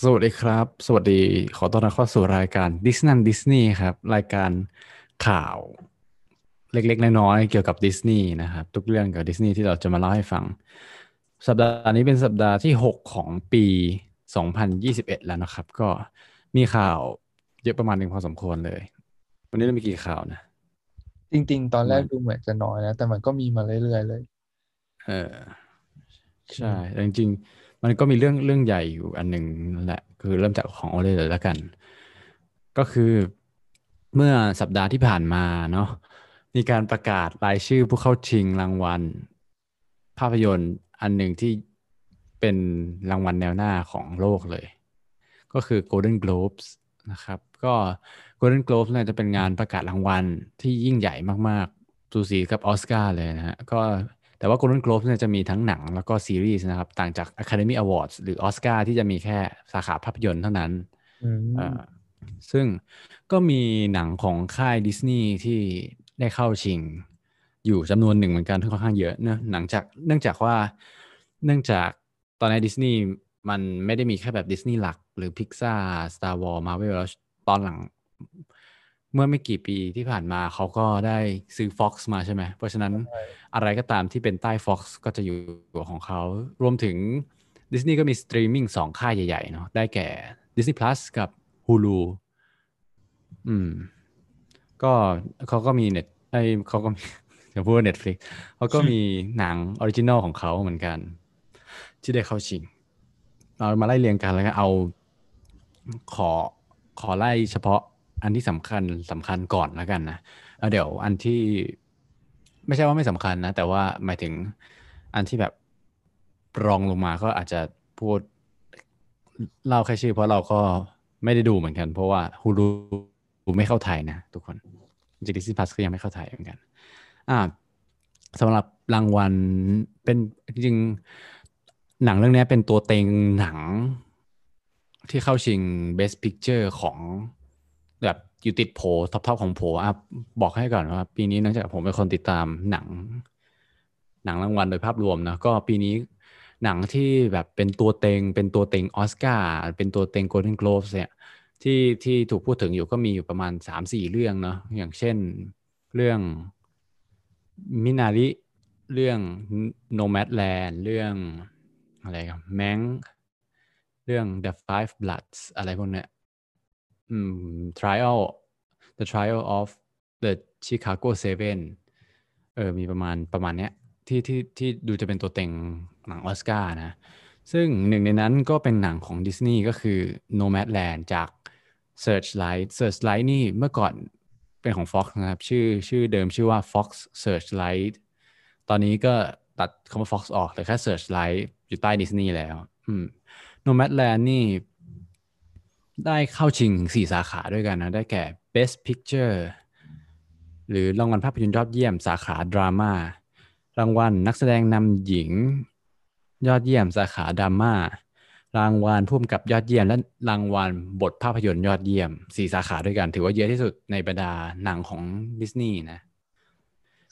สวัสดีครับ สวัสดีขอต้อนรับเข้าสู่รายการดิสนันดิสนีย์ครับ รายการข่าว เล็กๆ น้อยๆ เกี่ยวกับดิสนีย์นะครับ ทุกเรื่องเกี่ยวกับดิสนีย์ที่เราจะมาเล่าให้ฟัง สัปดาห์นี้เป็นสัปดาห์ที่ 6 ของปี 2021 แล้วนะครับ ก็มีข่าวเยอะประมาณหนึ่งพอสมควรเลย วันนี้เรามีกี่ข่าวนะ จริง ๆ ตอนแรกดูเหมือนจะน้อยนะ แต่มันก็มีมาเรื่อยๆเลย เออใช่แต่จริงๆ มันก็มีเรื่องเรื่องใหญ่อยู่อันหนึ่งแหละ คือเริ่มจากของโอเลเลยแล้วกัน ก็คือเมื่อสัปดาห์ที่ผ่านมาเนาะมีการประกาศรายชื่อผู้เข้าชิงรางวัล ภาพยนตร์อันหนึ่งที่เป็นรางวัลแนวหน้าของโลกเลย ก็คือ Golden Globes นะครับ ก็ Golden Globes เนี่ยจะเป็นงานประกาศรางวัลที่ยิ่งใหญ่มากๆสูสีกับออสการ์เลยนะฮะก็ แต่ว่า Golden Globe เนี่ยจะมีทั้งหนังแล้วก็ซีรีส์นะครับ ต่างจาก Academy Awards หรือออสการ์ที่จะมีแค่สาขาภาพยนตร์เท่านั้นอืมเอ่อซึ่งก็มีหนังของค่ายดิสนีย์ที่ได้เข้าชิง อยู่จำนวนหนึ่งเหมือนกันที่ค่อนข้างเยอะเนอะหนังจากเนื่องจากว่าเนื่องจากตอนนี้ดิสนีย์มันไม่ได้มีแค่แบบดิสนีย์หลัก หรือพิกซ a า Star Wars Marvel แล้วตอนหลัง เมื่อไม่กี่ปีที่ผ่านมาเขาก็ได้ซื้อ Fox มาใช่ไหม เพราะฉะนั้นใช่อะไรก็ตามที่เป็นใต้ Fox ก็จะอยู่ของเขา รวมถึงดิสนีย์ก็มีสตรีมมิ่งสองค่ายใหญ่ๆเนาะได้แก่ Disney Plus กับ Hulu อืม ก็เขาก็มีเน็ตไอเขาก็มีอย่าพูดว่า Netflix เขาก็มีหนัง original ของเขาเหมือนกัน ที่ได้เข้าชิง เรามาไล่เรียงกันแล้วก็เอาขอขอไล่เฉพาะ อันที่สำคัญสำคัญก่อนแล้วกันนะเดี๋ยวอันที่ไม่ใช่ว่าไม่สำคัญนะ แต่ว่าหมายถึงอันที่แบบรองลงมาก็อาจจะพูดเล่าแค่ชื่อ เพราะเราก็ไม่ได้ดูเหมือนกัน เพราะว่าฮูลูไม่เข้าไทยนะทุกคนจริงดิสนีย์พลัสก็ยังไม่เข้าไทยเหมือนกัน อ่าสำหรับรางวัลเป็นจริงหนังเรื่องนี้เป็นตัวเต็งหนังที่เข้าชิง Best Picture ของ แบบอยู่ติดโผท็อปๆของโผอะบอกให้ก่อนว่า ปีนี้เนื่องจากผมเป็นคนติดตามหนัง หนังรางวัลโดยภาพรวมนะก็ปีนี้หนังที่แบบเป็นตัวเต็ง เป็นตัวเต็งออสการ์เป็นตัวเต็งโกลเด้น g กล b ส์เนี่ยที่ที่ถูกพูดถึงอยู่ก็มีอยู่ประมาณ3-4เรื่องเนาะอย่างเช่นเรื่องมินาริเรื่อง Nomadland เรื่องอะไรกันแมงเรื่อง The Five Bloods อะไรพวกเนี้ย Trial The Trial of the Chicago Seven เออมีประมาณประมาณเนี้ยที่ที่ที่ดูจะเป็นตัวเต็งหนังออสการ์นะ ซึ่งหนึ่งในนั้นก็เป็นหนังของดิสนีย์ก็คือ Nomadland จาก Searchlight Searchlight นี่เมื่อก่อนเป็นของ Fox นะครับ ชื่อชื่อเดิมชื่อว่า Fox Searchlight ตอนนี้ก็ตัดคำว่า Fox ออกเหลือแค่ Searchlight อยู่ใต้ดิสนีย์แล้วอืม Nomadland นี่ ได้เข้าชิงสี่สาขาด้วยกันนะ ได้แก่ Best Picture หรือรางวัลภาพยนตร์ยอดเยี่ยมสาขาดราม่ารางวัลนักแสดงนำหญิง ยอดเยี่ยมสาขาดราม่ารางวัลผู้กำกับยอดเยี่ยม และรางวัลบทภาพยนตร์ยอดเยี่ยมสี่สาขาด้วยกัน ถือว่าเยอะที่สุดในบรรดาหนังของดิสนีย์นะ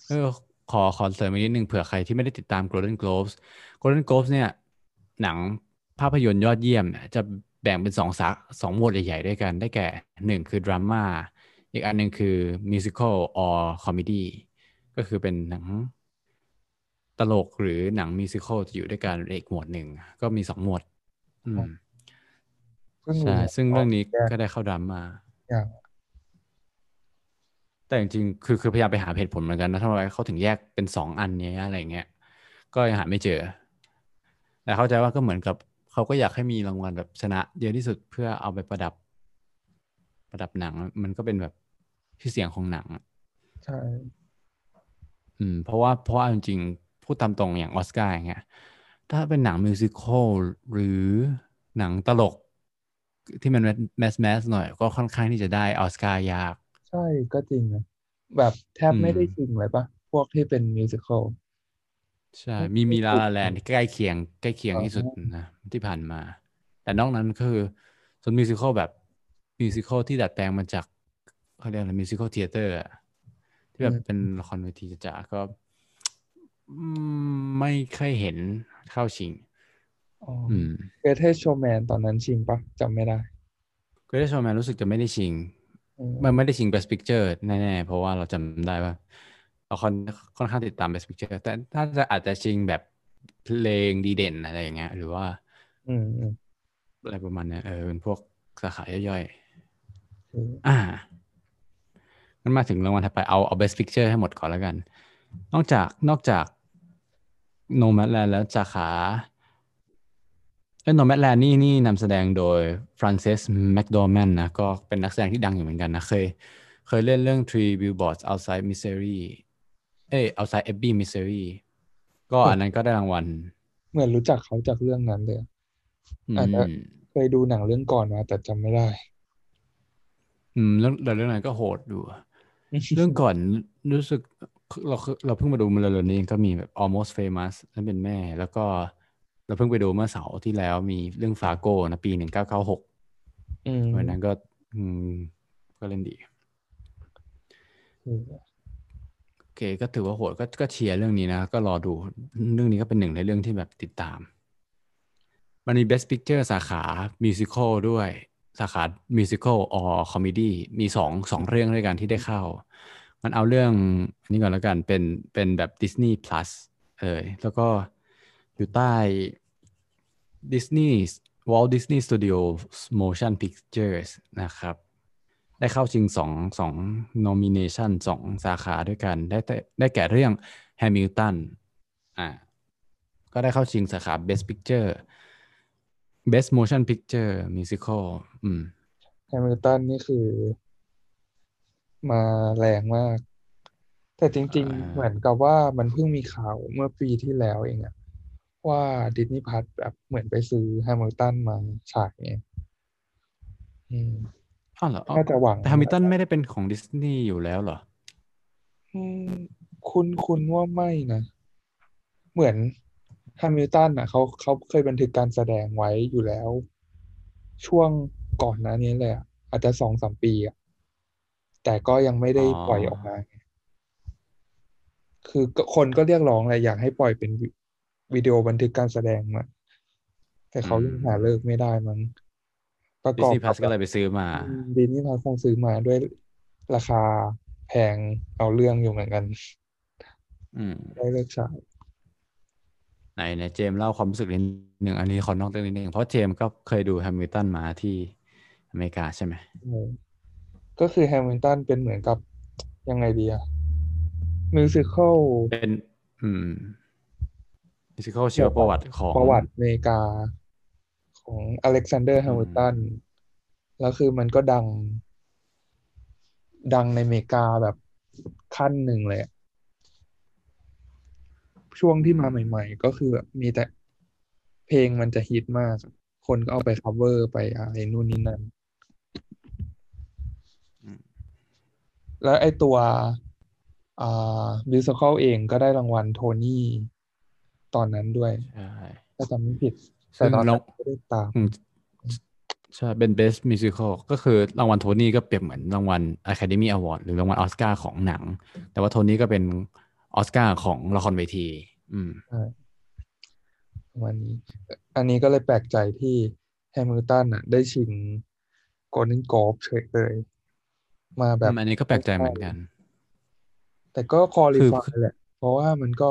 เออขอขอเสริมอีกนิดนึงเผื่อใครที่ไม่ได้ติดตาม Golden Globes Golden Globes เนี่ย หนังภาพยนตร์ยอดเยี่ยมเนี่ยจะ แบ่งเป็นสองสาสองหมวดใหญ่ๆด้วยกันได้แก่หนึ่งคือดราม่าอีกอันหนึ่งคือ musical or comedy ก็คือเป็นหนังตลกหรือหนังมิวสิควลจะอยู่ด้วยกันอีกหมวดหนึ่งก็มีสองหมวดอืมซึ่งใช่รู้ซึ่งเรื่องนี้แยกก็ได้เข้าดราม่าอย่างแต่จริงๆคือคือพยายามไปหาเหตุผลเหมือนกันนะทำไมเขาถึงแยกเป็นสองอันเนี้ยอะไรเงี้ย ก็ยังหาไม่เจอ แต่เข้าใจว่าก็เหมือนกับ เขาก็อยากให้มีรางวัลแบบชนะเยอะที่สุดเพื่อเอาไปประดับ ประดับหนัง มันก็เป็นแบบชื่อเสียงของหนังอะใช่อืม เพราะว่าเพราะว่าจริงๆพูดตามตรงอย่างออสการ์อย่างเงี้ยถ้าเป็นหนัง musical หรือหนังตลก ที่มัน mass mass หน่อย ก็ค่อนข้างที่จะได้ออสการ์ยาก ใช่ก็จริงนะแบบแทบไม่ได้อืมชิงเลยปะพวกที่เป็น musical ใช่ไม่มีมีไม่ La La Landที่ใกล้เคียงใกล้เคียงอ๋อที่สุดนะที่ผ่านมา แต่นอกนั้นก็คือส่วน musical แบบ musical ที่ดัดแปลงมาจากเขาเรียกอะไร musical theatre ที่แบบเป็นละครเวทีจ๋าๆก็อืมไม่เคยเห็นเข้าชิงอ๋ออืม Greatest Showman ตอนนั้นชิงปะจำไม่ได้ Greatest Showman รู้สึกจะไม่ได้ชิงอืมมันไม่ได้ชิง Best Picture แน่ๆ เพราะว่าเราจำได้ว่า เราค่อนค่อนข้างติดตาม Best Picture แต่ถ้าจะอาจจะชิงแบบเพลงดีเด่นอะไรอย่างเงี้ย หรือว่าอืมอืมอะไรประมาณเนี้ยเออเป็นพวกสาขาย่อยอืมๆอ่างั้นมาถึงรางวัลถัดไปเอาเอา Best Picture ให้หมดก่อนแล้วกัน นอกจากนอกจาก Nomadland แล้วสาขาเอ้ย Nomadland นี่นี่นำแสดงโดย Frances McDormand นะ ก็เป็นนักแสดงที่ดังอยู่เหมือนกันนะ เคย เคยเล่นเรื่อง Three Billboards Outside Missouri เอ้ย Outside Ebbing Missouri ก็อันนั้นก็ได้รางวัล เหมือนรู้จักเขาจากเรื่องนั้นเลยอะอือาจจะมเคยดูหนังเรื่องก่อนมาแต่จำไม่ได้ อืมเรื่องแต่เรื่องนั้นก็โหดดูเรื่องก่อนรู้สึกเราเราเพิ่งมาดูมาเร็วๆนี้เองก็มีแบบ almost famous นั่นเป็นแม่ แล้วก็เราเพิ่งไปดูเมื่อเสาร์ที่แล้วมีเรื่องฟาโกนะปีหนึ่งเก้าเก้าหกอืมวันนั้นก็ อืม ก็เล่นดีอืมโอ เคก็ถือว่าโหดก็ก็เชียร์เรื่องนี้นะ ก็รอดูเรื่องนี้ก็เป็นหนึ่งในเรื่องที่แบบติดตาม มันมี Best Picture สาขา Musical ด้วยสาขา Musical or Comedy มีสองสองเรื่องด้วยกันที่ได้เข้า มันเอาเรื่องอันนี้ก่อนแล้วกันเป็นเป็นแบบ Disney Plus เออแล้วก็อยู่ใต้ Disney Walt Disney Studios Motion Pictures นะครับ ได้เข้าชิงสองสอง nomination สองสาขาด้วยกัน ได้แต่ได้แก่เรื่อง Hamilton อ่าก็ได้เข้าชิงสาขา Best Picture Best Motion Picture Musical อืมแฮมิลตันนี่คือ มาแรงมาก แต่จริงอ่าๆเหมือนกับว่ามันเพิ่งมีข่าวเมื่อปีที่แล้วเองอะว่า Disney Plus แบบเหมือนไปซื้อ Hamilton มาฉายไงอืม อ้าวเหรออ๋อน่าจะหวังแต่ Hamilton ไม่ได้เป็นของดิสนีย์อยู่แล้วเหรออืมคุณคุณว่าไม่นะ เหมือน Hamilton อะเขาเขาเคยบันทึกการแสดงไว้อยู่แล้ว ช่วงก่อนหน้านี้เลยอะอาจจะสองสามปีอะแต่ก็ยังไม่ได้อ๋อปล่อยออกมาไงคือก็คนก็เรียกร้องแหละอยากให้ปล่อยเป็นวิวิดีโอบันทึกการแสดงมาแต่เขายังหาฤกษ์ไม่ได้มั้ง ประกอบ Disney Plus ก็เลยไปซื้อมา Disney Plus คงซื้อมาด้วยราคาแพงเอาเรื่องอยู่เหมือนกัน อืมได้ฤกษ์ฉายไหนไหนเจมส์เล่าความรู้สึกนิดหนึ่งอันนี้ขอนอกเรื่องนิดหนึ่งเพราะเจมส์ก็เคยดู Hamilton มาที่อเมริกาใช่ไหมเออก็คือ Hamilton เป็นเหมือนกับยังไงดีอะ musical เป็น อืม musical ชีวประวัติของประวัติอเมริกา ของอเล็กซานเดอร์แฮมิลตันแล้วคือมันก็ดัง ดังในอเมริกาแบบขั้นหนึ่งเลยอะช่วงที่มาใหม่ ๆ ก็คือแบบมีแต่เพลงมันจะฮิตมาก คนก็เอาไป cover ไปอะไรนู่นนี่นั่นอืมแล้วไอ้ตัวอ่ามิวสิควลเองก็ได้รางวัลโทนี่ ตอนนั้นด้วยใช่ถ้าจำไม่ผิด ซึ่แต่งตอนเรานั้นไม่ได้ตามอืมใช่เป็น best musical ก็คือรางวัลโทนี่ก็เปรียบเหมือนรางวัล Academy Award หรือรางวัลออสการ์ของหนัง แต่ว่าโทนี่ก็เป็นออสการ์ของละครเวที อืมใช่ประมาณนี้ อันนี้ก็เลยแปลกใจที่ Hamilton อะ ได้ชิง Golden Globe เฉยเลย มาแบบอันนี้ก็แปลกใจเหมือนกัน แต่ก็คือ qualify แหละ เพราะว่ามันก็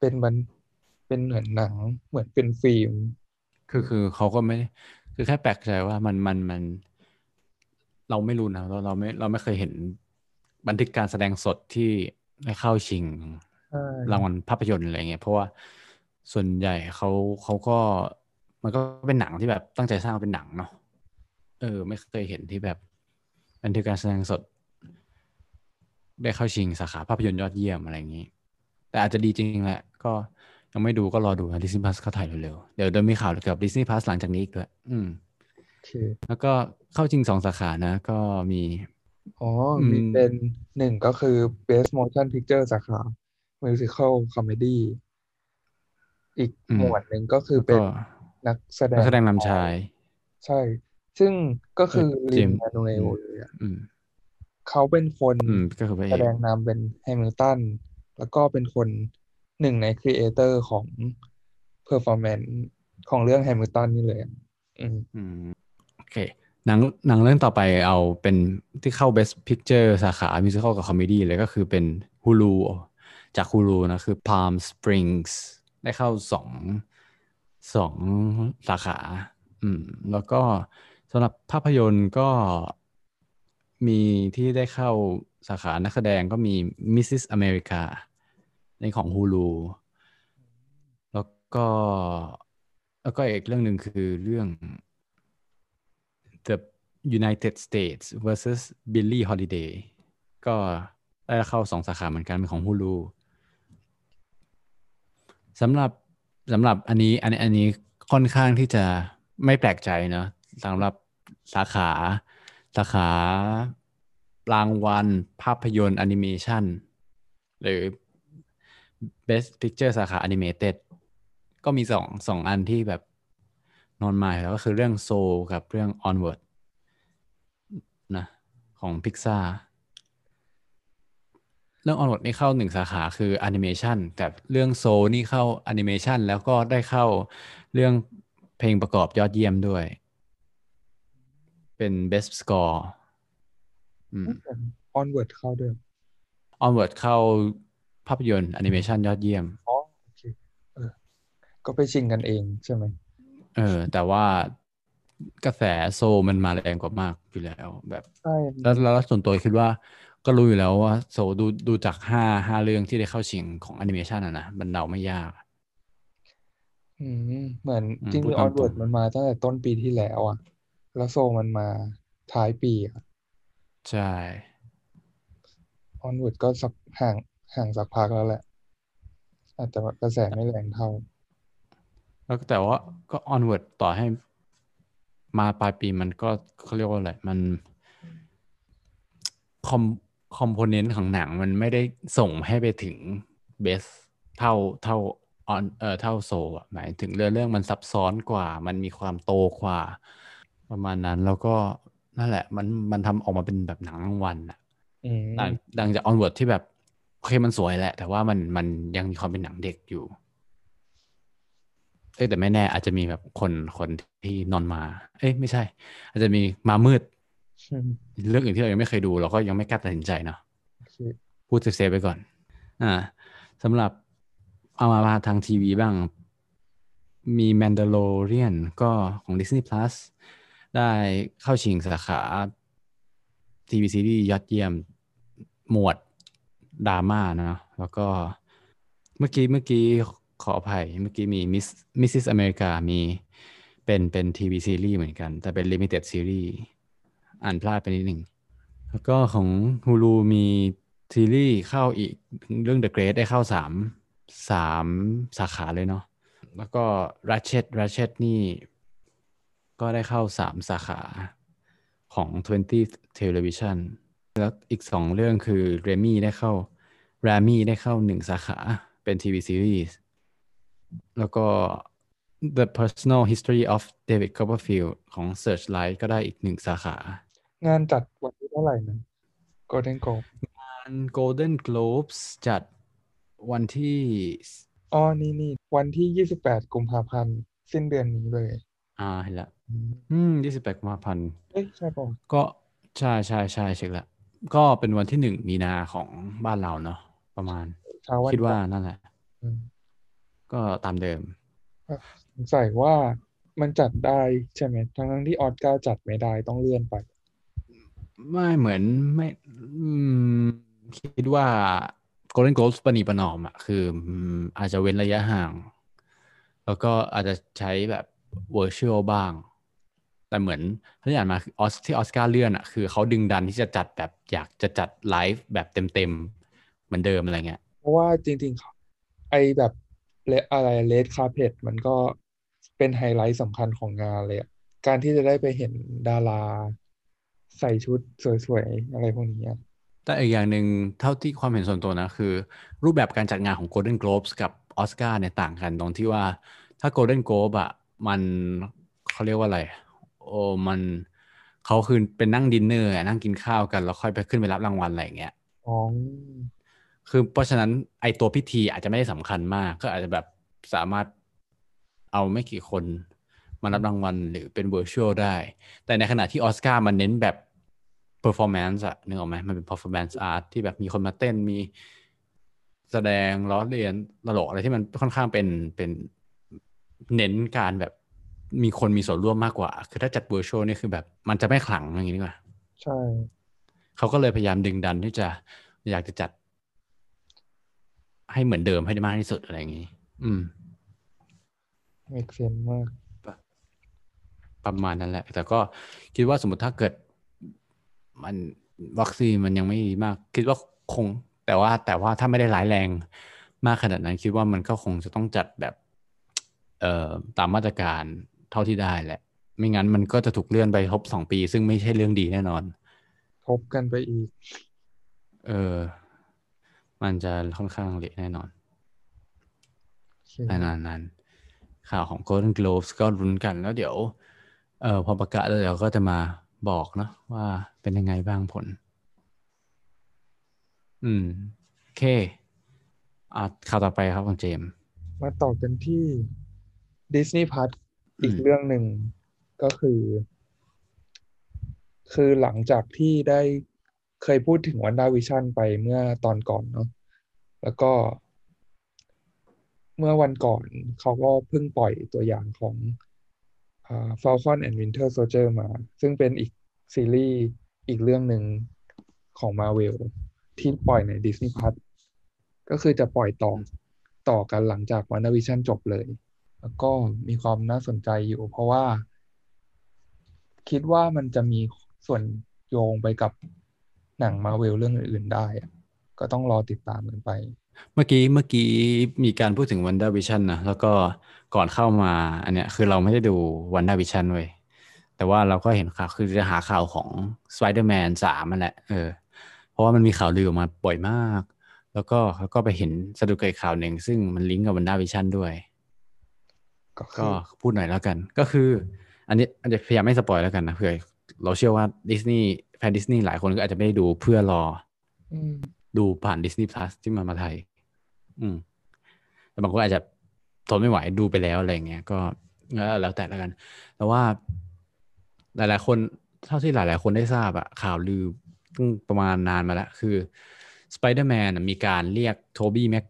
เป็นมัน เป็นเหมือนหนังเหมือนเป็นฟิล์ม คือคือเขาก็ไม่ได้คือแค่แปลกใจว่ามันมันมัน เราไม่รู้นะเราเราไม่เราไม่เคยเห็นบันทึกการแสดงสดที่ได้เข้าชิงใช่รางวัลภาพยนตร์อะไรเงี้ยเพราะว่าส่วนใหญ่เขาเขาก็มันก็เป็นหนังที่แบบตั้งใจสร้างเป็นหนังเนาะเออ ไม่เคยเห็นที่แบบบันทึกการแสดงสด ได้เข้าชิงสาขาภาพยนตร์ยอดเยี่ยมอะไรอย่างนี้ แต่อาจจะดีจริงแหละ ก็ ยังไม่ดูก็รอดูนะดิสนีย์พ u สเขาถ่ายเร็วๆ เดี๋ยวเดี๋ยวมีข่าวเกี่ยวกับดิสนีย์พ u สหลังจากนี้อีกด้วยอืมโอเคแล้วก็เข้าชิงสองสาขานะ ก็มี อ๋ออืมมีเป็นหนึ่งก็คือ Best Motion Picture สาขา Musical Comedy อีกอืมหมวดหนึ่งก็คือแล้วก็เป็นนักแสดงนักแสดงนำชาย ใช่ ซึ่งก็คือเออลิเจนมส์ลินมานูเอลอืมเลยอะอืมเขาเป็นคนอืมก็คือพระเอแสดงนำเป็นแฮมิลตัน แล้วก็เป็นคน หนึ่งใน creator ของ Performance ของเรื่องแฮมิลตันนี่เลยอืมอืมโอเคหนังหนังเรื่องต่อไปเอาเป็นที่เข้า Best Picture สาขา Musical กับ Comedy เลยก็คือเป็น Hulu จาก Hulu นะ คือ Palm Springs ได้เข้าสองสองสาขา อืม แล้วก็สำหรับภาพยนตร์ก็มีที่ได้เข้าสาขานักแสดงก็มี Mrs. America ในของ Hulu แล้วก็แล้วก็อีกเรื่องหนึ่งคือเรื่อง The United States versus Billie Holiday ก็ได้เข้าสองสาขาเหมือนกันเป็นของ Hulu สำหรับสำหรับอันนี้อันนี้อันนี้ค่อนข้างที่จะไม่แปลกใจเนอะสำหรับสาขาสาขารางวัลภาพยนตร์แอนิเมชันหรือ Best Picture สาขา Animated ก็มีสองสองอันที่แบบนอนมาแล้วก็คือเรื่องโซกับเรื่อง Onward นะของ Pixar เรื่อง Onward นี่เข้าหนึ่งสาขาคือ Animation แต่เรื่องโซนี่เข้า Animation แล้วก็ได้เข้าเรื่องเพลงประกอบยอดเยี่ยมด้วย เป็น Best Score อืม Onward เข้าด้วย Onward เข้า ภาพยนตร์ Animation ยอดเยี่ยมอ๋อโอเคเออ ก็ไปชิงกันเองใช่ไหมเออ แต่ว่ากระแส Soul มันมาแรงกว่ามากอยู่แล้ว แบบใช่แล้วแล้วส่วนตัวคิดว่า ก็รู้อยู่แล้วว่า Soul ดูดูจากห้าห้าเรื่องที่ได้เข้าชิงของแอนิเมชันอะนะมันเดาไม่ยากอืมเหมือนอืมจริงๆพูดตามตรร์ดงมันมาตั้งแต่ต้นปีที่แล้วอะ แล้ว Soul มันมาท้ายปีอะ ใช่ Onward ก็สักห่าง ห่างสักพักแล้วแหละ อาจจะกระแสไม่แรงเท่า แล้วก็แต่ว่าก็ onward ต่อให้มาปลายปีมันก็เขาเรียกว่าอะไร มัน com component ของหนังมันไม่ได้ส่งให้ไปถึงเบสเท่าเท่าออนเอ่อเท่าโซอะหมายถึงเรื่องเรื่องมันซับซ้อนกว่า มันมีความโตกว่า ประมาณนั้นแล้วก็นั่นแหละ มันมันทำออกมาเป็นแบบหนังรางวัลอะอืมต่างดังจาก onward ที่แบบโอเคมันสวยแหละ แต่ว่ามันมันยังมีความเป็นหนังเด็กอยู่เอ้ยแต่ไม่แน่ อาจจะมีแบบคนคนที่นอนมา เอ้ยไม่ใช่ อาจจะมีมามืดอืมเรื่องอื่นที่เรายังไม่เคยดู เราก็ยังไม่กล้าตัดสินใจเนาะโอเคพูดเซฟๆไปก่อน อ่าสำหรับเอามามาทางทีวีบ้าง มี Mandalorian ก็ของ Disney Plus ได้เข้าชิงสาขาทีวีซีรีส์ยอดเยี่ยมหมวด ดราม่านะแล้วก็เมื่อกี้เมื่อกี้ขออภัยเมื่อกี้มี Miss Mrs. America มีเป็นเป็นทีวีซีรีส์เหมือนกัน แต่เป็น Limited Series อ่านพลาดไปนิดหนึ่ง แล้วก็ของ Hulu มีซีรีส์เข้าอีกเรื่อง The Great ได้เข้าสามสามสาขาเลยเนาะแล้วก็ Ratchet Ratchet นี่ ก็ได้เข้าสามสาขาของ 20 Television แล้วอีกสองเรื่องคือ Remy ได้เข้า Ramy ได้เข้าหนึ่งสาขาเป็นทีวีซีรีส์แล้วก็ The Personal History of David Copperfield ของ Searchlight ก็ได้อีกหนึ่งสาขา งานจัดวันที่เท่าไหร่นะ Golden Globe งาน Golden Globes จัดวันที่ อ๋อ นี่นี่ วันที่ยี่สิบแปดกุมภาพันธ์ สิ้นเดือนนี้เลย อ่า เห็นละ อืมอืมยี่สิบแปดกุมภาพันธ์ เอ้ยใช่ป่ะก็ใช่ใช่ใช่เช็คละ ก็เป็นวันที่หนึ่งมีนาของบ้านเราเนาะประมาณเช้าวันคิดว่าจันทร์นั่นแหละอืมก็ตามเดิมสงสัยว่ามันจัดได้ใช่ไหมทั้งทั้งที่ออสการ์จัดไม่ได้ต้องเลื่อนไป ไม่เหมือนไม่อืมคิดว่า Golden Globes ประนีประนอมอะคืออืมอาจจะเว้นระยะห่าง แล้วก็อาจจะใช้แบบ virtual บ้าง แต่เหมือนที่อ่านมาคือออสที่ออสการ์เลื่อนอะคือเขาดึงดันที่จะจัดแบบอยากจะจัดไลฟ์แบบเต็มๆเหมือนเดิมอะไรเงี้ยเพราะว่าจริงๆเขาไอแบบเลอะไรเลดคาเพ t มันก็เป็นไฮไลท์สำคัญของงานเลยอะการที่จะได้ไปเห็นดาราใส่ชุดสวยๆ อะไรพวกนี้อะแต่อีกอย่างหนึ่งเท่าที่ความเห็นส่วนตัวนะคือ รูปแบบการจัดงานของ Golden Globes กับออสการ์เนี่ยต่างกันตรงที่ว่าถ้า Golden Globe อะมันเขาเรียกว่าอะไร โอ้มันเขาคือเป็นนั่งดินเนอร์อะนั่งกินข้าวกันแล้วค่อยไปขึ้นไปรับรางวัลอะไรอย่างเงี้ยอ๋อคือเพราะฉะนั้นไอตัวพิธีอาจจะไม่ได้สำคัญมาก ก็อาจจะแบบสามารถเอาไม่กี่คนมารับรางวัลหรือเป็น virtual ได้ แต่ในขณะที่ออสการ์มันเน้นแบบ performance อะนึกออกไหมมันเป็น performance art ที่แบบมีคนมาเต้นมีแสดงล้อเลียนตลกอะไรที่มันค่อนข้างเป็นเป็นเน้นการแบบ มีคนมีส่วนร่วมมากกว่า คือถ้าจัด virtual นี่คือแบบมันจะไม่ขลังอย่างนี้ดีกว่า ใช่ เขาก็เลยพยายามดึงดันที่จะอยากจะจัด ให้เหมือนเดิมให้ได้มากที่สุดอะไรอย่างนี้ อืมเมกเซนมาก ประมาณนั้นแหละ แต่ก็คิดว่าสมมติถ้าเกิด มันวัคซีนมันยังไม่ดีมาก คิดว่าคง แต่ว่าแต่ว่าถ้าไม่ได้ร้ายแรงมากขนาดนั้น คิดว่ามันก็คงจะต้องจัดแบบ เอ่อตามมาตรการ เท่าที่ได้แหละ ไม่งั้นมันก็จะถูกเลื่อนไปทบสองปี ซึ่งไม่ใช่เรื่องดีแน่นอน ทบกันไปอีก เออ มันจะค่อนข้างเละแน่นอนโอเคประมาณนั้น ข่าวของ Golden Globes ก็รุ้นกันแล้วเดี๋ยว เอ่อพอประกาศแล้วเดี๋ยวก็จะมาบอกเนาะว่าเป็นยังไงบ้างผล อืม โอเคอ่าข่าวต่อไปครับคุณเจมส์มาต่อกันที่ Disney Plus อีกอืมเรื่องหนึ่งก็คือ คือหลังจากที่ได้เคยพูดถึงวันด้าวิชั่นไปเมื่อตอนก่อนเนาะแล้วก็ เมื่อวันก่อนเขาก็เพิ่งปล่อยตัวอย่างของอ่า Falcon and Winter Soldier มา ซึ่งเป็นอีกซีรีส์อีกเรื่องหนึ่งของ Marvel ที่ปล่อยใน Disney Plus ก็คือจะปล่อยต่อต่อกันหลังจาก WandaVision จบเลย แล้วก็มีความน่าสนใจอยู่ เพราะว่า คิดว่ามันจะมีส่วนโยงไปกับหนัง Marvel เรื่องอื่น ๆ ได้ ก็ต้องรอติดตามกันไป เมื่อกี้เมื่อกี้มีการพูดถึง Wonder Vision นะแล้วก็ก่อนเข้ามา อันเนี้ยคือเราไม่ได้ดู Wonder Vision เว้ยแต่ว่าเราก็เห็นข่าวคือจะหาข่าวของ Spider-Man สามันแหละเออเพราะว่ามันมีข่าวลือออกมาบ่อยมาก แล้วก็แล้วก็ไปเห็นสะดุดกับอีกข่าวหนึ่ง ซึ่งมันลิงก์กับ Wonder Vision ด้วย ก็อพูดหน่อยแล้วกัน ก็คือ อันนี้อันจะพยายามไม่สปอยแล้วกันนะเผื่อเราเชื่อว่าดิสนีย์แฟนดิสนีย์หลายคนก็อาจจะไม่ได้ดูเพื่อรออืมดูผ่าน Disney Plus ที่มามาไทย อืมแต่บางคนอาจจะทนไม่ไหวดูไปแล้วอะไรอย่างเงี้ยก็แล้วแล้วแต่แล้วกัน แต่ว่า หลาย ๆ คนเท่าที่หลาย ๆ คนได้ทราบอะข่าวลือตั้งประมาณนานมาแล้ว คือ Spider-Man น่ะมีการเรียกโทบี้แม็ก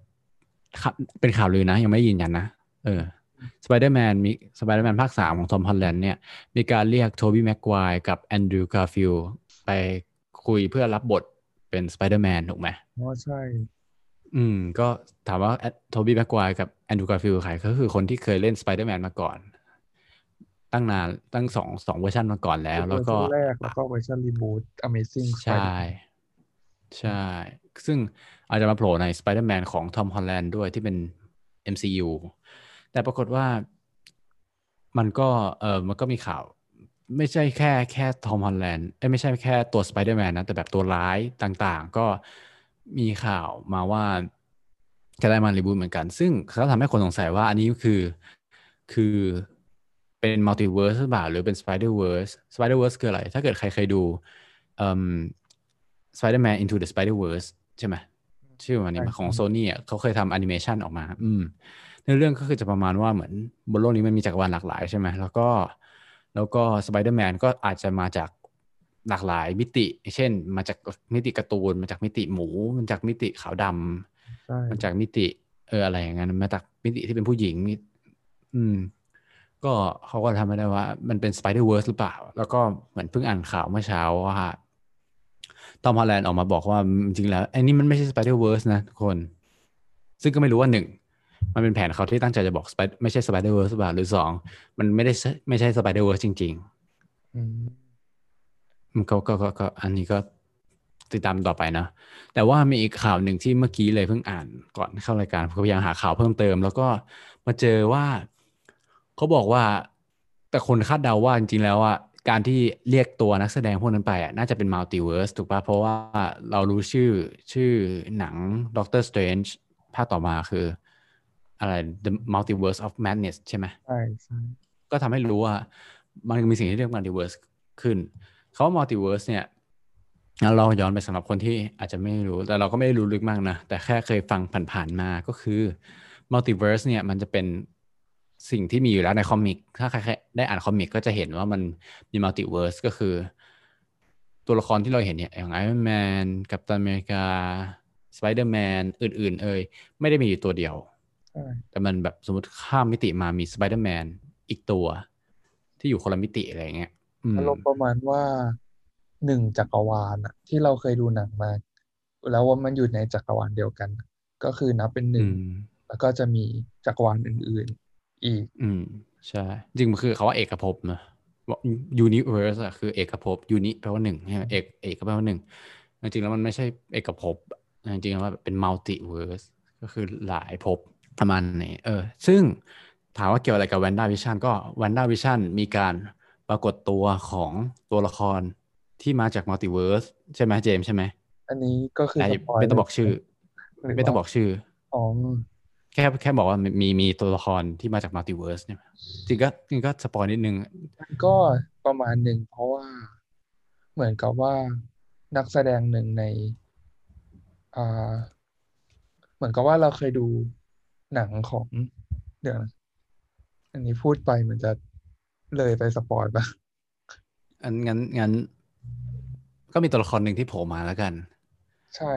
เป็นข่าวลือนะ ยังไม่ได้ยืนยันนะเออ Spider-Man มี Spider-Man ภาคสามของทอมฮอลแลนด์เนี่ย มีการเรียกโทบี้แม็กไกวร์กับแอนดรูว์การ์ฟิลด์ไปคุยเพื่อรับบทเป็น Spider-Man ถูกไหมอ๋อใช่ อืม ก็ถามว่าโทบี้แม็กไกวร์กับแอนดรูว์การ์ฟิลด์ใครก็คือคนที่เคยเล่น Spider-Man มาก่อน ตั้งนานตั้งสองสองเวอร์ชันมาก่อนแล้ว แล้วก็เวอร์ชันแรกแล้วก็เวอร์ชัน reboot Amazing ใช่ Spider-Man ใช่ ซึ่งอาจจะมาโผล่ใน Spider-Man ของทอมฮอลแลนด์ด้วยที่เป็น MCU แต่ปรากฏว่ามันก็เออมันก็มีข่าว ไม่ใช่แค่แค่ทอมฮอลแลนด์เอ้ยไม่ใช่แค่ตัว Spider-Man นะ แต่แบบตัวร้ายต่างๆ ก็มีข่าวมาว่าจะได้มา reboot เหมือนกัน ซึ่งเขาทำให้คนสงสัยว่าอันนี้คือคือเป็น multiverse หรือเปล่าหรือเป็น Spider-Verse Spider-Verse คืออะไร ถ้าเกิดใครเคยดูเอ่อ Spider-Man Into the Spider-Verse ใช่ไหมชื่อมันนี้ใช่ของใช่โซนี่อะเขาเคยทำแอนิเมชันออกมา อืม ในเรื่องก็คือจะประมาณว่าเหมือนบนโลกนี้มันมีจักรวาลหลากหลายใช่ไหมแล้วก็แล้วก็ Spider-Man ก็อาจจะมาจากหลากหลายมิติ เช่น มาจากมิติการ์ตูน มาจากมิติหมู มาจากมิติขาวดำใช่มาจากมิติเอออะไรอย่างนั้นมาจากมิติที่เป็นผู้หญิงมิอืม ก็เขาก็ทำไม่ได้ว่า มันเป็น Spider-Verse หรือเปล่า แล้วก็เหมือนเพิ่งอ่านข่าวเมื่อเช้าว่าทอมฮอลแลนด์ออกมาบอกว่าจริงๆแล้วไอ้นี่มันไม่ใช่ Spider-Verse นะทุกคน ซึ่งก็ไม่รู้ว่าหนึ่ง มันเป็นแผนเขาที่ตั้งใจจะบอก Spider- ไม่ใช่ Spider-Verse หรือเปล่าหรือสองมันไม่ได้ใช่ไม่ใช่ Spider-Verse จริงๆอืมมันก็ก็ก็ก็อันนี้ก็ติดตามต่อไปนะ แต่ว่ามีอีกข่าวหนึ่งที่เมื่อกี้เลยเพิ่งอ่านก่อนเข้ารายการพยายามหาข่าวเพิ่มเติม แล้วก็มาเจอว่าเขาบอกว่า แต่คนคาดเดาว่าจริงๆแล้วอะการที่เรียกตัวนักแสดงพวกนั้นไปอะน่าจะเป็น multiverse ถูกป่ะ เพราะว่าเรารู้ชื่อชื่อหนัง Doctor Strange ภาคต่อมาคือ อะไร The Multiverse of Madness ใช่ไหมใช่ใช่ก็ทำให้รู้ว่า มันมีสิ่งที่เรียก multiverse ขึ้นเขาว่า multiverse เนี่ยเราย้อนไปสำหรับคนที่อาจจะไม่รู้ แต่เราก็ไม่ได้รู้ลึกมากนะ แต่แค่เคยฟังผ่านๆมาก็คือ multiverse เนี่ยมันจะเป็นสิ่งที่มีอยู่แล้วใน comic ถ้าใครๆได้อ่าน comic ก็จะเห็นว่ามันมี multiverse ก็คือ ตัวละครที่เราเห็นเนี่ย อย่าง Iron Man Captain America Spider-Man อื่น ๆ เอ่ยไม่ได้มีอยู่ตัวเดียวใช่ แต่มันแบบสมมติข้ามมิติมามีสไปเดอร์แมนอีกตัว ที่อยู่คนละมิติอะไรอย่างเงี้ยอืมอารมณ์ประมาณว่าหนึ่งจักรวาลอะที่เราเคยดูหนังมา แล้วว่ามันอยู่ในจักรวาลเดียวกันอะก็คือนับเป็นหนึ่อืงมแล้วก็จะมีจักรวาลอื่น ๆ อีก อืม ใช่ จริงมันคือเขาว่าเอกภพนะ universe อะคือเอกภพ uni แปลว่าหนึ่งใช่ไหมเอกเอกก็แปลว่าหนึ่งจริงๆแล้วมันไม่ใช่เอกภพจริงๆแล้วมันเป็น multiverse ก็คือหลายภพ ประมาณนี้เออ ซึ่งถามว่าเกี่ยวอะไรกับ WandaVision ก็ WandaVision มีการปรากฏตัวของตัวละครที่มาจาก multiverse ใช่ไหมเจมส์ใช่ไหม อันนี้ก็คือแต่ spoil ไม่ต้องบอกชื่อหรือไม่ต้องว่าบอกชื่ออ๋อแค่แค่บอกว่ามีมีตัวละครที่มาจาก multiverse เนี่ยจริงก็จริงก็ spoil นิดนึงมันก็ประมาณหนึ่งเพราะว่า เหมือนกับว่านักแสดงหนึ่งในอ่าเหมือนกับว่าเราเคยดู หนังของเดี๋ยวนะอันนี้พูดไปเหมือนจะเลยไป spoil ปะอันงั้นงั้น ก็มีตัวละครหนึ่งที่โผล่มาแล้วกัน ใช่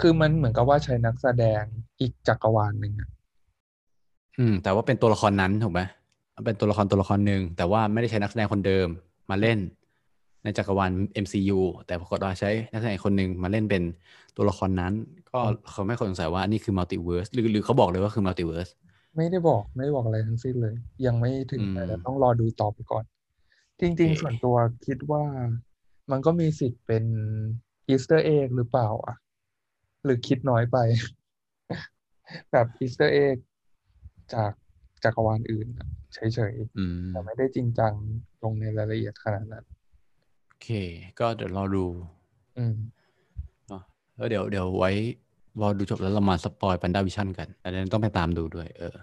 คือมันเหมือนกับว่าใช้นักแสดงอีกจักรวาลหนึ่งอะอืม แต่ว่าเป็นตัวละครนั้นถูกไหมเป็นตัวละครตัวละครหนึ่งแต่ว่าไม่ได้ใช้นักแสดงคนเดิมมาเล่น ในจักรวาล MCU แต่ปรากฏว่าใช้นักแสดงคนหนึ่งมาเล่นเป็นตัวละครนั้น ก็เขาไม่คนสงสัยว่านี่คือ multiverse หรือหรือเขาบอกเลยว่าคือ multiverseไม่ได้บอกไม่ได้บอกอะไรทั้งสิ้นเลย ยังไม่ถึงอืมไหนแล้วต้องรอดูต่อไปก่อน จริงโอๆเคส่วนตัวคิดว่ามันก็มีสิทธิ์เป็น Easter egg หรือเปล่าอะ หรือคิดน้อยไป แบบ Easter egg จากจักรวาลอื่นอะเฉยอืมๆแต่ไม่ได้จริงจังลงในรายละเอียดขนาดนั้นโอ เค ก็เดี๋ยวรอดู อืมเนาะแล้วเดี๋ยวเดี๋ยวไว้รอดูจบแล้วเรามา spoil WandaVision กันอันนี้ต้องไปตามดูด้วย เออ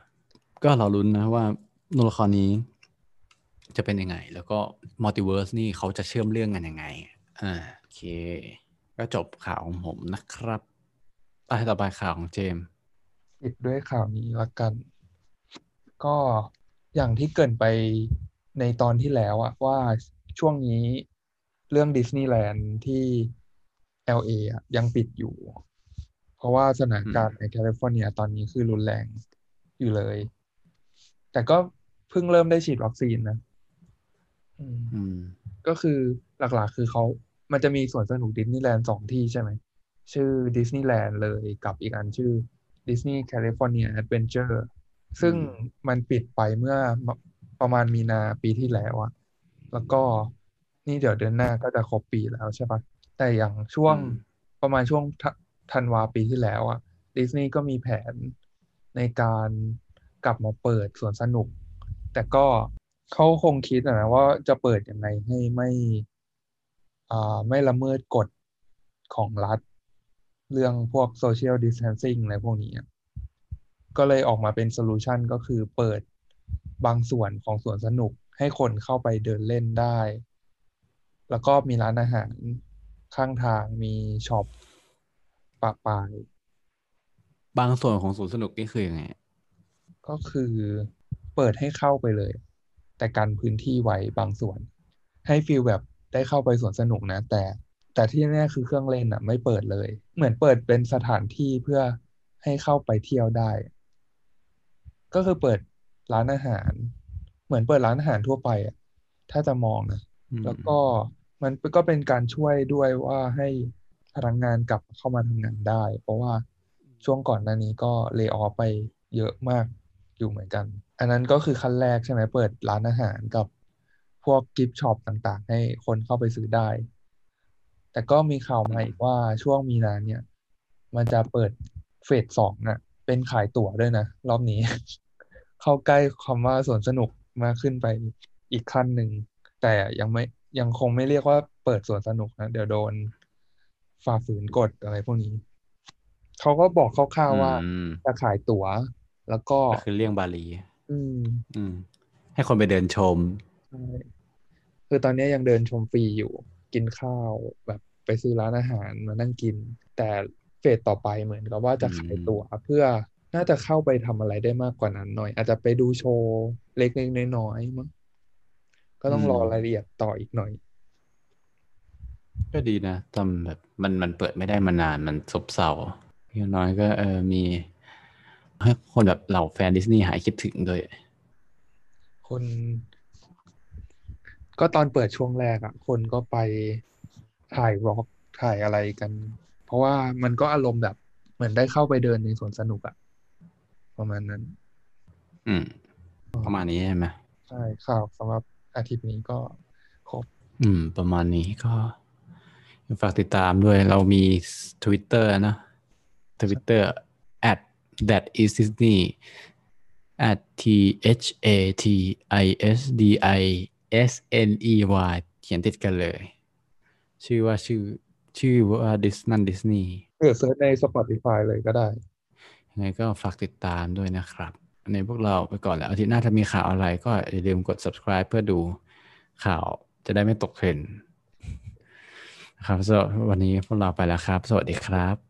ก็เราลุ้นนะว่าตัวละครนี้ จะเป็นยังไง แล้วก็ multiverse นี่เขาจะเชื่อมเรื่องกันยังไง อ่าโอเค ก็จบข่าวของผมนะครับไปต่อไปข่าวของเจมส์ปิดด้วยข่าวนี้ละกัน ก็อย่างที่เกริ่นไปในตอนที่แล้วอะว่าช่วงนี้ เรื่องดิสนีย์แลนด์ที่ LA อะยังปิดอยู่ เพราะว่าสถานการณ์ในแคลิฟอร์เนียตอนนี้คือรุนแรงอยู่เลย แต่ก็เพิ่งเริ่มได้ฉีดวัคซีนนะอืมอืมก็คือหลักๆ คือเขามันจะมีสวนสนุกดิสนีย์แลนด์สองที่ใช่ไหม ชื่อดิสนีย์แลนด์เลยกับอีกอันชื่อ Disney California Adventure ซึ่งมันปิดไปเมื่อประมาณมีนาปีที่แล้วอะแล้วก็ นี่เดี๋ยวเดือนหน้าก็จะครบปีแล้วใช่ปะแต่อย่างช่วงอืมประมาณช่วงธธันวาปีที่แล้วอะดิสนีย์ก็มีแผนในการกลับมาเปิดสวนสนุก แต่ก็เขาคงคิดอะนะว่าจะเปิดยังไงให้ไม่อ่าไม่ละเมิดกฎของรัฐ เรื่องพวก social distancing อะไรพวกนี้อะก็เลยออกมาเป็น solution ก็คือเปิดบางส่วนของสวนสนุกให้คนเข้าไปเดินเล่นได้ แล้วก็มีร้านอาหารข้างทางมีช็อปอะไรไปบางส่วนของสวนสนุกนี่คือยังไง ก็คือเปิดให้เข้าไปเลย แต่กันพื้นที่ไว้บางส่วน ให้ feel แบบได้เข้าไปสวนสนุกนะ แต่ แต่ที่แน่ๆคือเครื่องเล่นอะ ไม่เปิดเลย เหมือนเปิดเป็นสถานที่เพื่อให้เข้าไปเที่ยวได้ ก็คือเปิดร้านอาหาร เหมือนเปิดร้านอาหารทั่วไปอะถ้าจะมองนะอืม แล้วก็มันก็เป็นการช่วยด้วยว่าให้พนักงานกลับเข้ามาทำงานได้ เพราะว่าช่วงก่อนหน้านี้ก็เล y o ออไปเยอะมากอยู่เหมือนกัน อันนั้นก็คือขั้นแรกใช่ไหมเปิดร้านอาหารกับพวกกิฟต์ช็อปต่างๆ ให้คนเข้าไปซื้อได้ แต่ก็มีข่าวมาอีกว่าช่วงมีนาเนี่ย มันจะเปิดเฟสสองน่ะ เป็นขายตั๋วด้วยนะ รอบนี้ เข้าใกล้คำว่าสวนสนุกมากขึ้นไปอีกขั้นหนึ่ง แต่ยังไม่ยังคงไม่เรียกว่าเปิดสวนสนุกนะ เดี๋ยวโดนฝ่าฝืนกฎอะไรพวกนี้ เขาก็บอกคร่าวๆว่าอืมจะขายตั๋ว แล้วก็ก็คือเลี่ยงบาลี อืม อืม ให้คนไปเดินชมใช่คือตอนนี้ยังเดินชมฟรีอยู่ กินข้าวแบบไปซื้อร้านอาหารมานั่งกิน แต่เฟสต่อไปเหมือนกับว่าจะขายตั๋วเพื่อน่าจะเข้าไปทำอะไรได้มากกว่านั้นหน่อย อาจจะไปดูโชว์เล็กๆน้อยๆมั้ง ก็ต้องรอรายละเอียดต่ออีกหน่อย ก็ดีนะทำแบบมันมันเปิดไม่ได้มานานมันซบเซาอย่างน้อยก็เออมีให้คนแบบเหล่าแฟนดิสนีย์หายคิดถึงด้วย คน ก็ตอนเปิดช่วงแรกอะคนก็ไปถ่ายร็อกถ่ายอะไรกัน เพราะว่ามันก็อารมณ์แบบ เหมือนได้เข้าไปเดินในสวนสนุกอะประมาณนั้น อืม ประมาณนี้ใช่ไหมใช่ข่าวสำหรับ อาทิตย์นี้ก็ครบ อืม ประมาณนี้ก็ฝากติดตามด้วยเรามี Twitter นะ Twitter at that is Disney at t h a t i s d i s n e y เขียนติดกันเลย ชื่อว่าชื่อชื่อว่าดิสนันดิสนีย์เผื่อเซิร์ชใน Spotify เลยก็ได้ยังไงก็ฝากติดตามด้วยนะครับ ในพวกเราไปก่อนแล้วอาทิตย์หน้าถ้ามีข่าวอะไร ก็อย่าลืมกด subscribe เพื่อดูข่าวจะได้ไม่ตกเทรนด์นะครับสำหรับวันนี้พวกเราไปแล้วครับ สวัสดีครับ